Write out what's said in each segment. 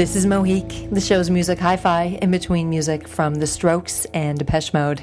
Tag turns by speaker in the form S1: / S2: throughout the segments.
S1: This is Mohique, the show's music hi fi, in between music from The Strokes and Depeche Mode.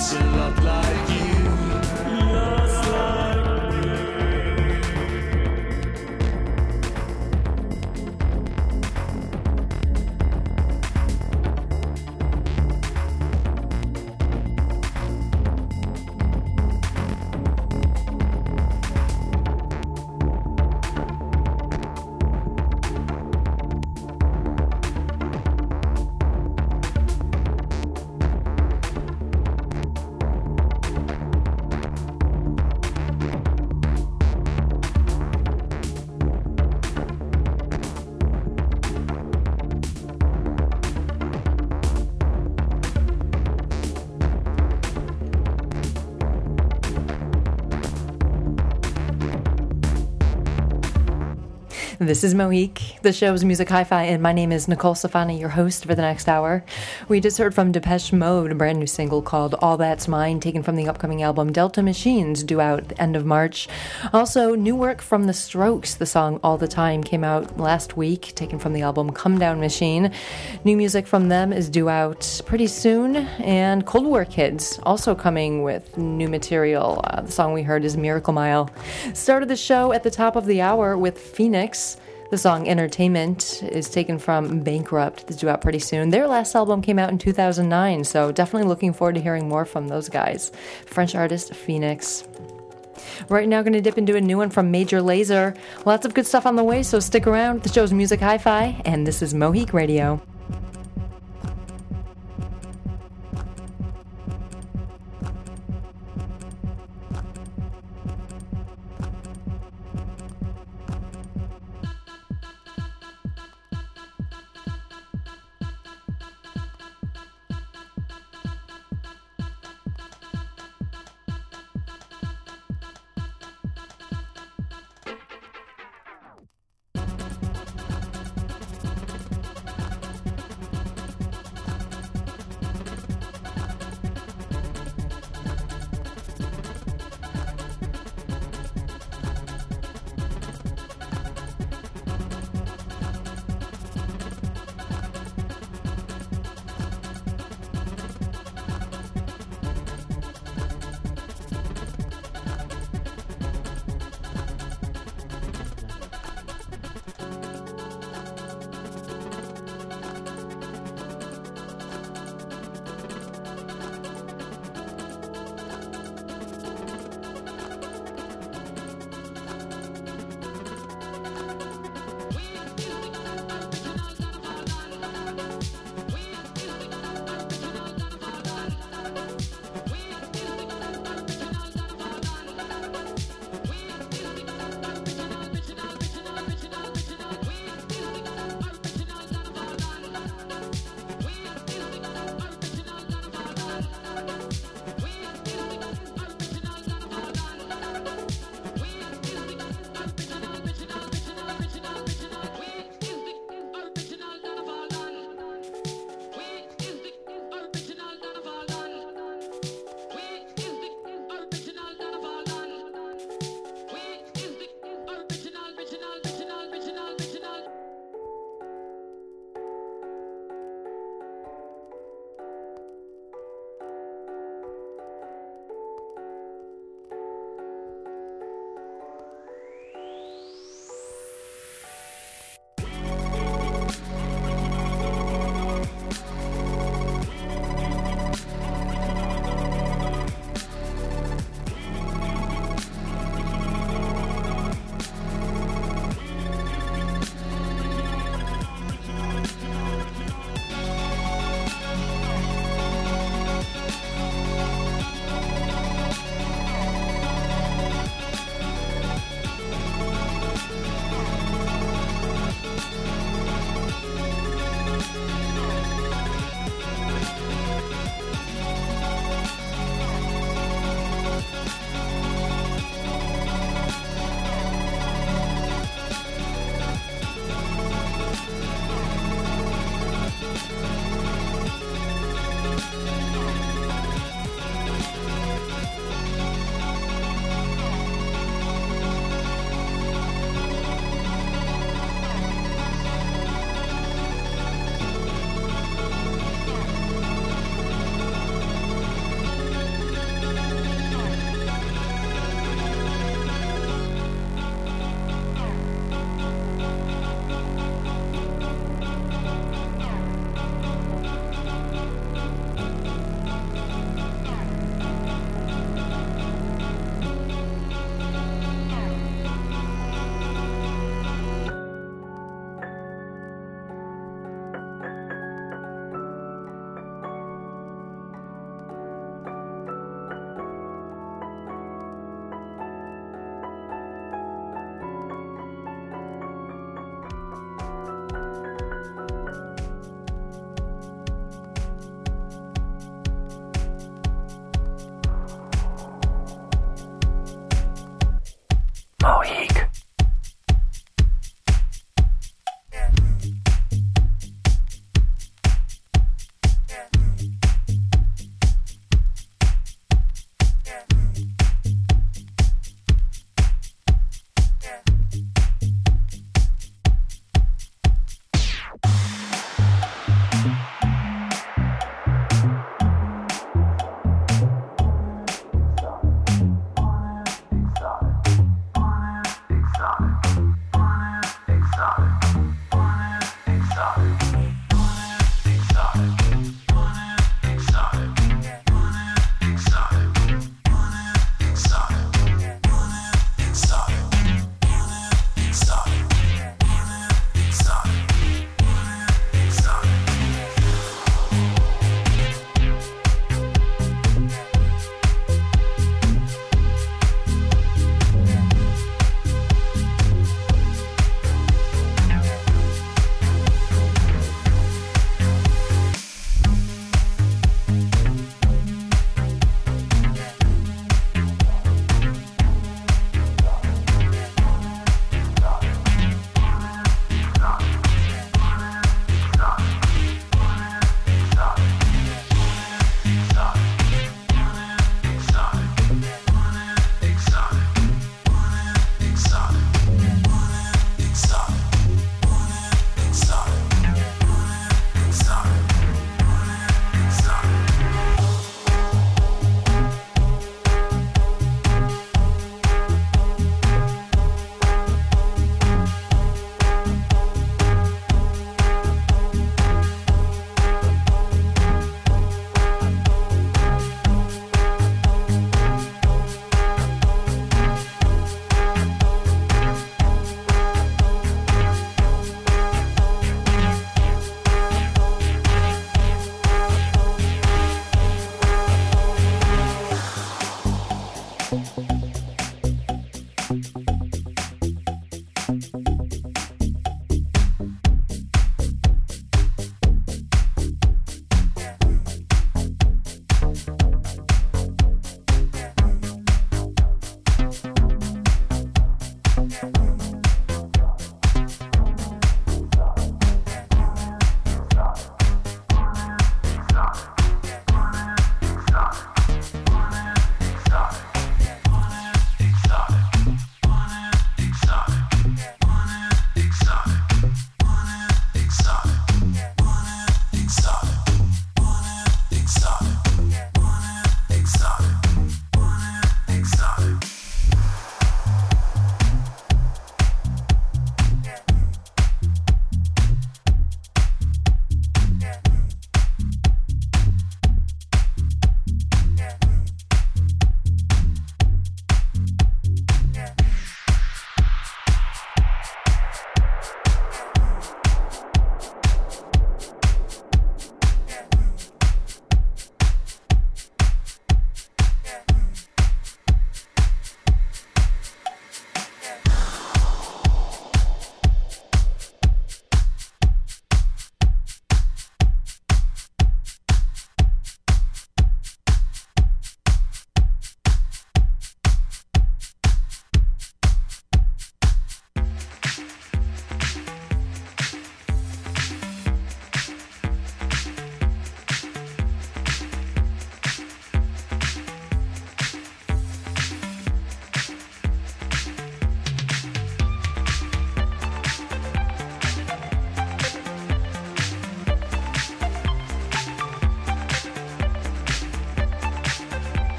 S1: It's a lot is Mohique, the show's Music Hi Fi, and my name is Nicole Stefani, your host for the next hour. We just heard from Depeche Mode, a brand new single called All That's Mine, taken from the upcoming album Delta Machines, due out the end of March. Also, new work from The Strokes, the song All the Time came out last week, taken from the album Comedown Machine. New music from them is due out pretty soon, and Cold War Kids also coming with new material. Uh, the song we heard is Miracle Mile. Started the show at the top of the hour with Phoenix. The song Entertainment is taken from Bankrupt, that's due out pretty soon. Their last album came out in 2009, so definitely looking forward to hearing more from those guys. French artist Phoenix. Right now, going to dip into a new one from Major Lazer. Lots of good stuff on the way, so stick around. The show's Music Hi Fi, and this is Mohique Radio.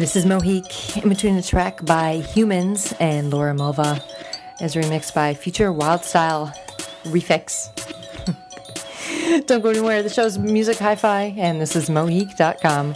S2: This is Mohique, in between a track by Humans and Laura Mvula, as remixed by Future Wild Style Refix. Don't go anywhere. The show's Music Hi Fi, and this is Mohique.com.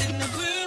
S2: in the room.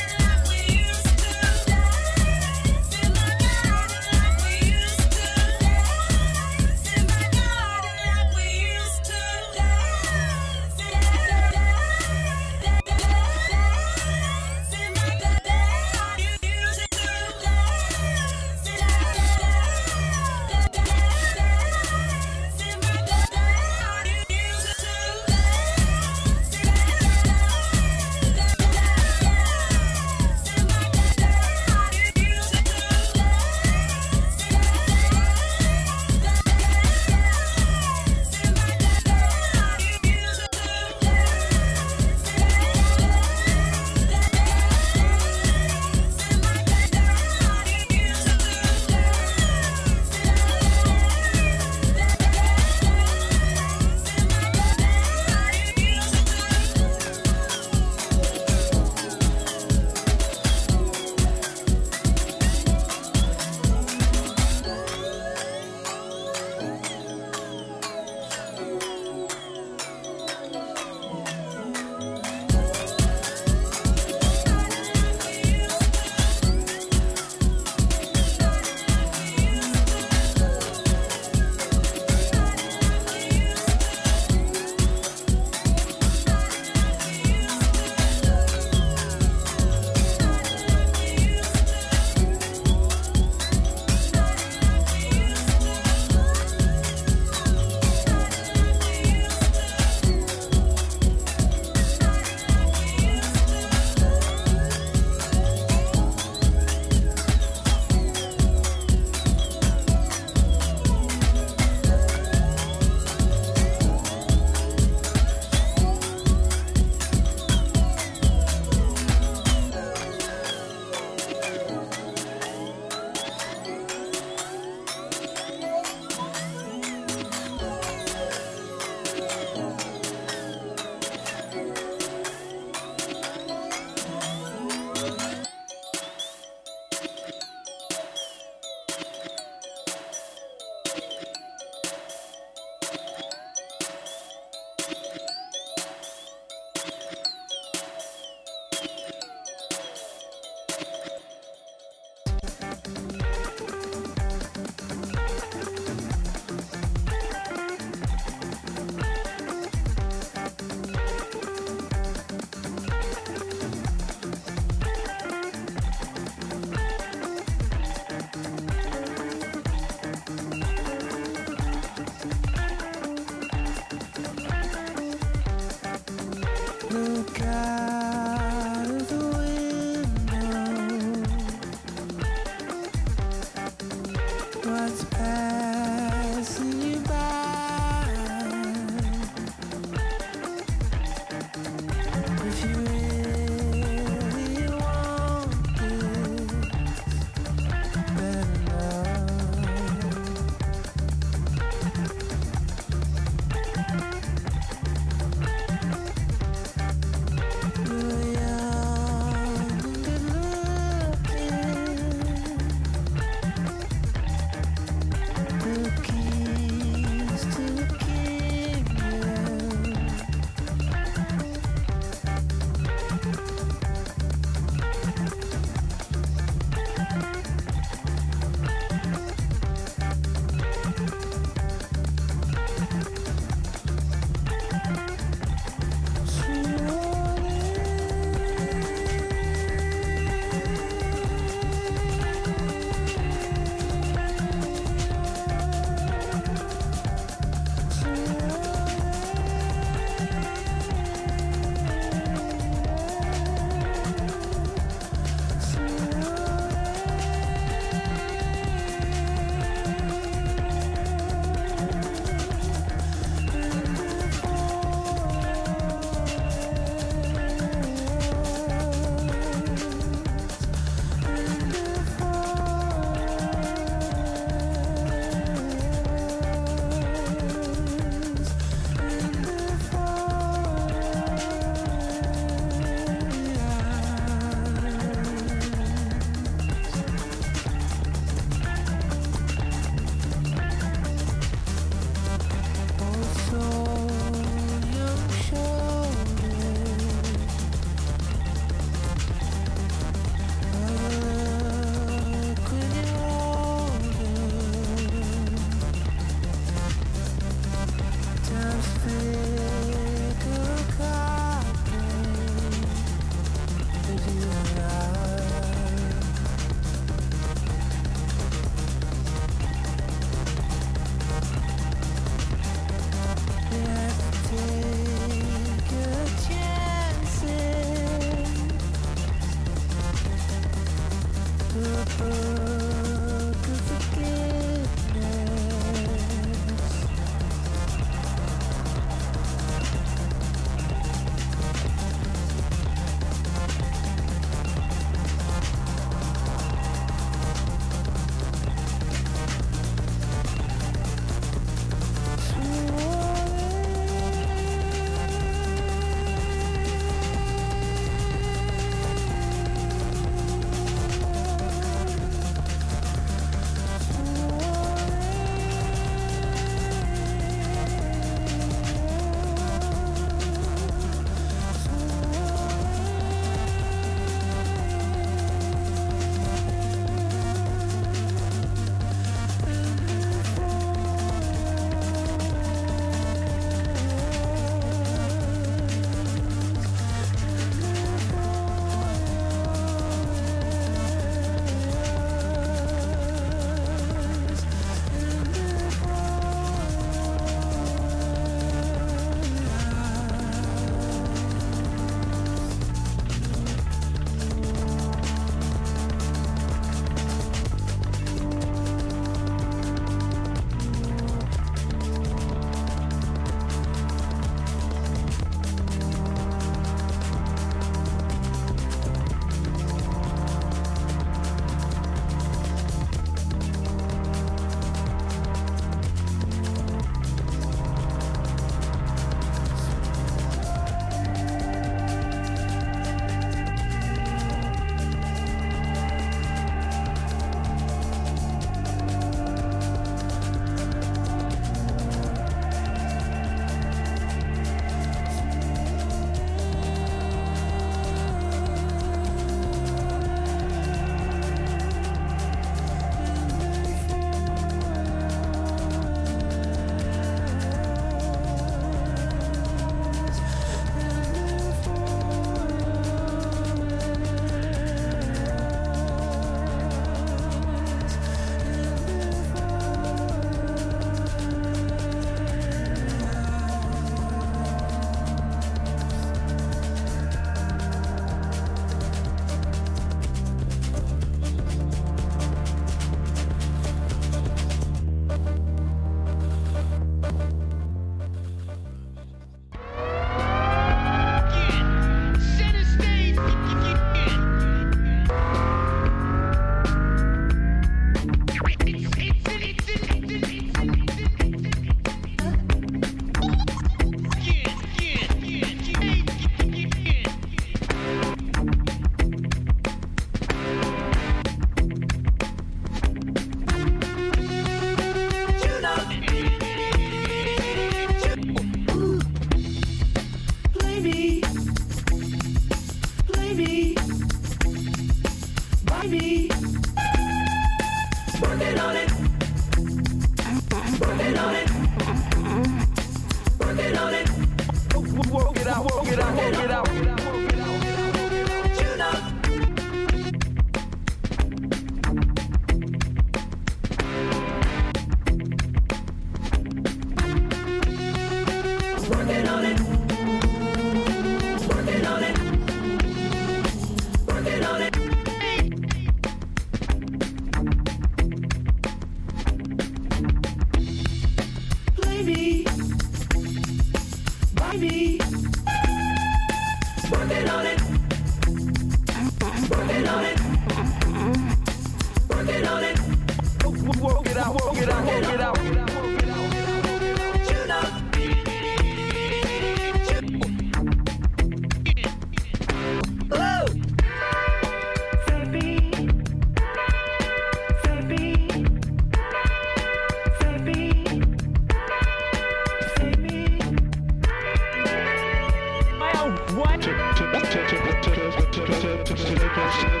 S3: to the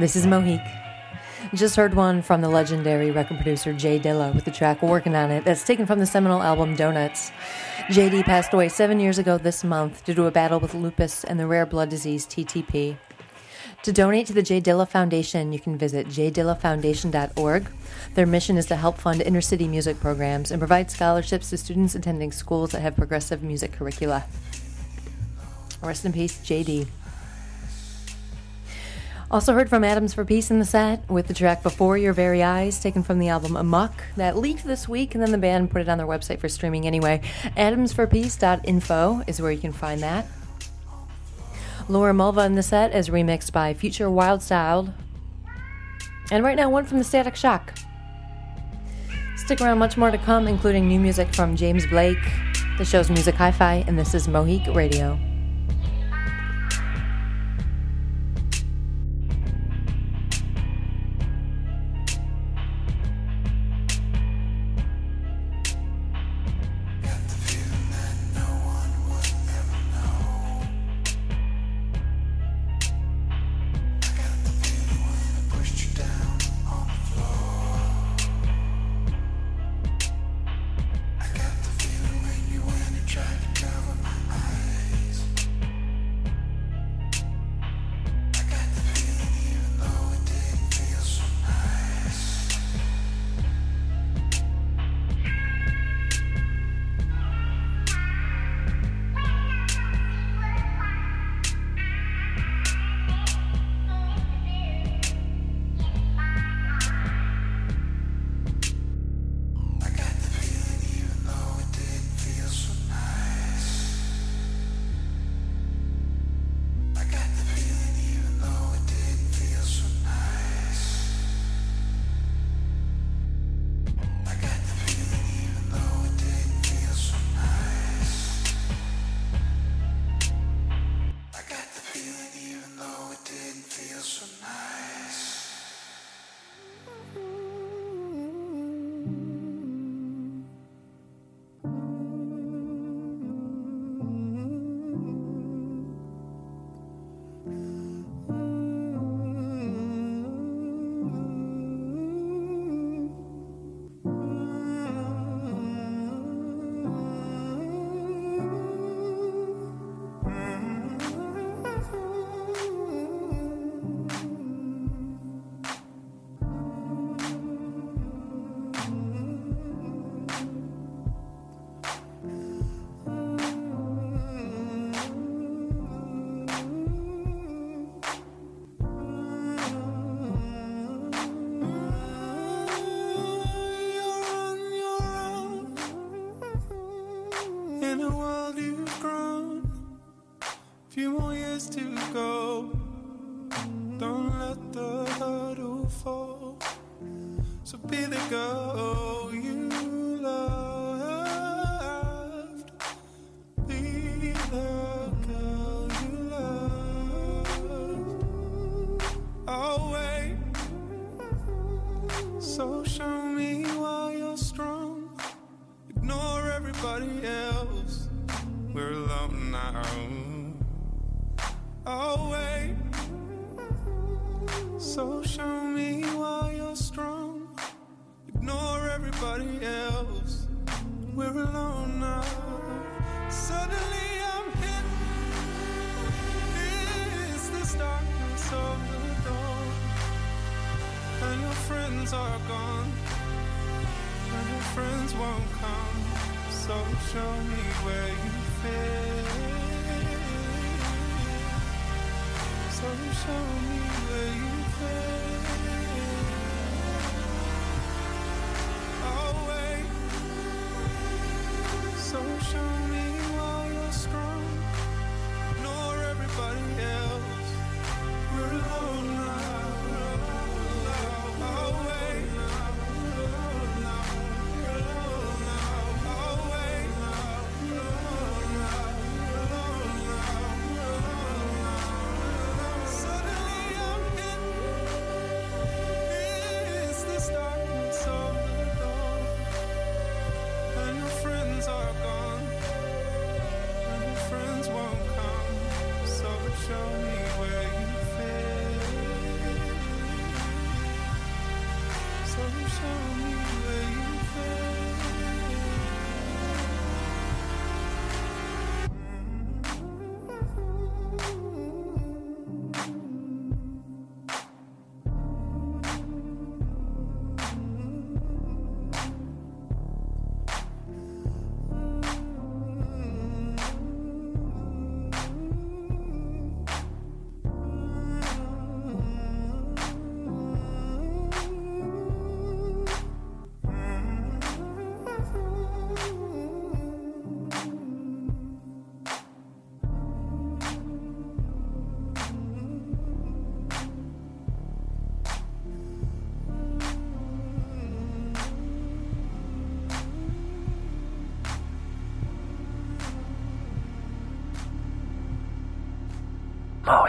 S3: This is Mohique. Just heard one from the legendary record producer J Dilla with the track Workinonit that's taken from the seminal album Donuts. JD passed away seven years ago this month due to a battle with lupus and the rare blood disease TTP. To donate to the J Dilla Foundation, you can visit jdillafoundation.org. Their mission is to help fund inner city music programs and provide scholarships to students attending schools that have progressive music curricula. Rest in peace, JD. Also heard from Atoms for Peace in the set with the track Before Your Very Eyes, taken from the album Amok, that leaked this week, and then the band put it on their website for streaming anyway. Atomsforpeace.info is where you can find that. Laura Mvula in the set is remixed by Future Wild Styled. And right now, one from the Static Shock. Stick around, much more to come, including new music from James Blake. The show's Music Hi Fi, and this is Mohique Radio.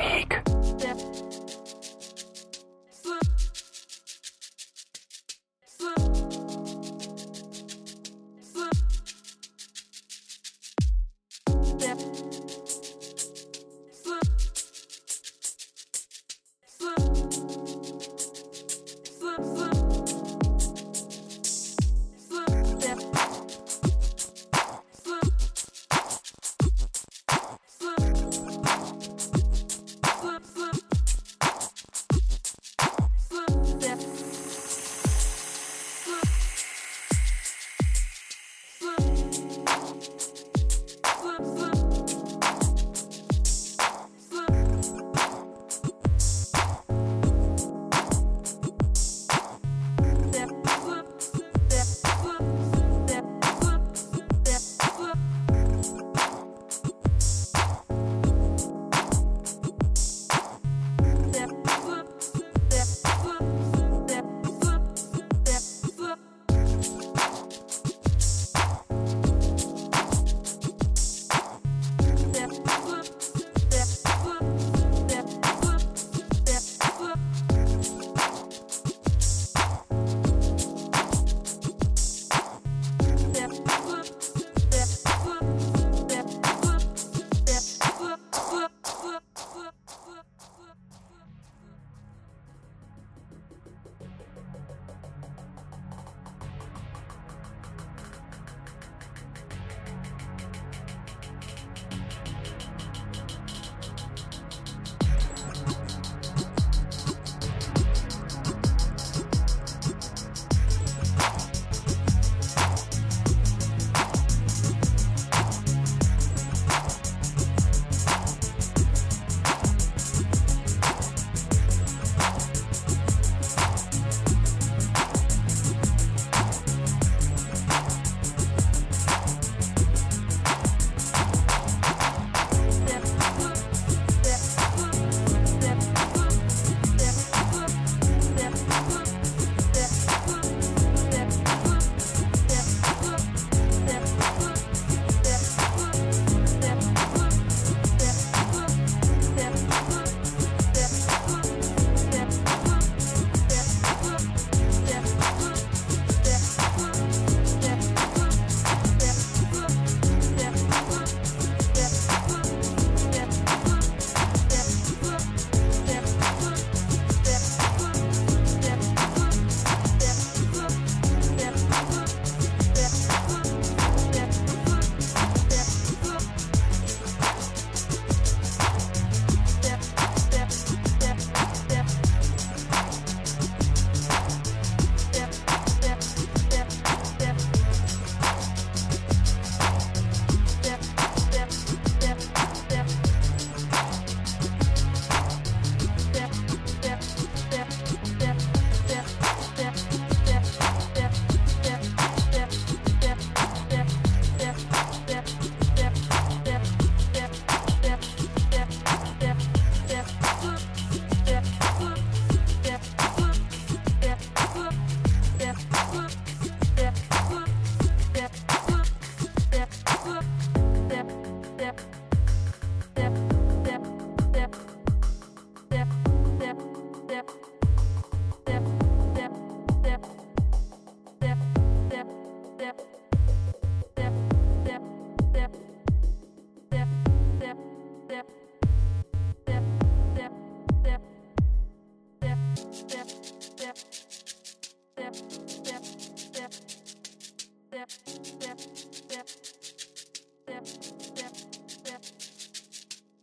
S4: Moik.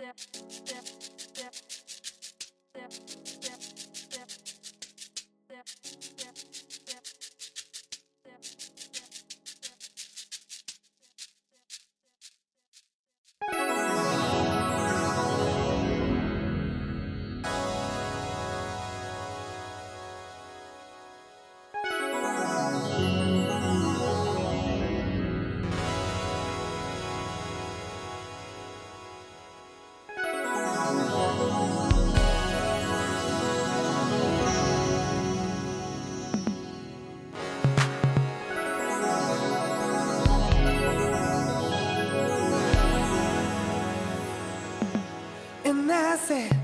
S4: there. nasce.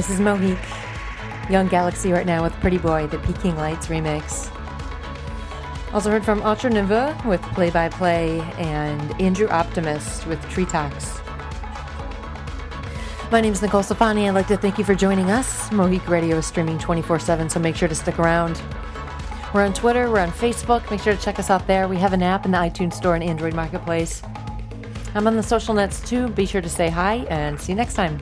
S4: This
S3: is Mohique. Young Galaxy right now with Pretty Boy, the Peaking Lights remix. Also heard from Autre Ne Veut with Play by Play and Andrew Optimist with Tree Talks. My name is Nicole Stefani. I'd like to thank you for joining us. Mohique Radio is streaming 24 7, so make sure to stick around. We're on Twitter, we're on Facebook. Make sure to check us out there. We have an app in the iTunes Store and Android Marketplace. I'm on the social nets too. Be sure to say hi and see you next time.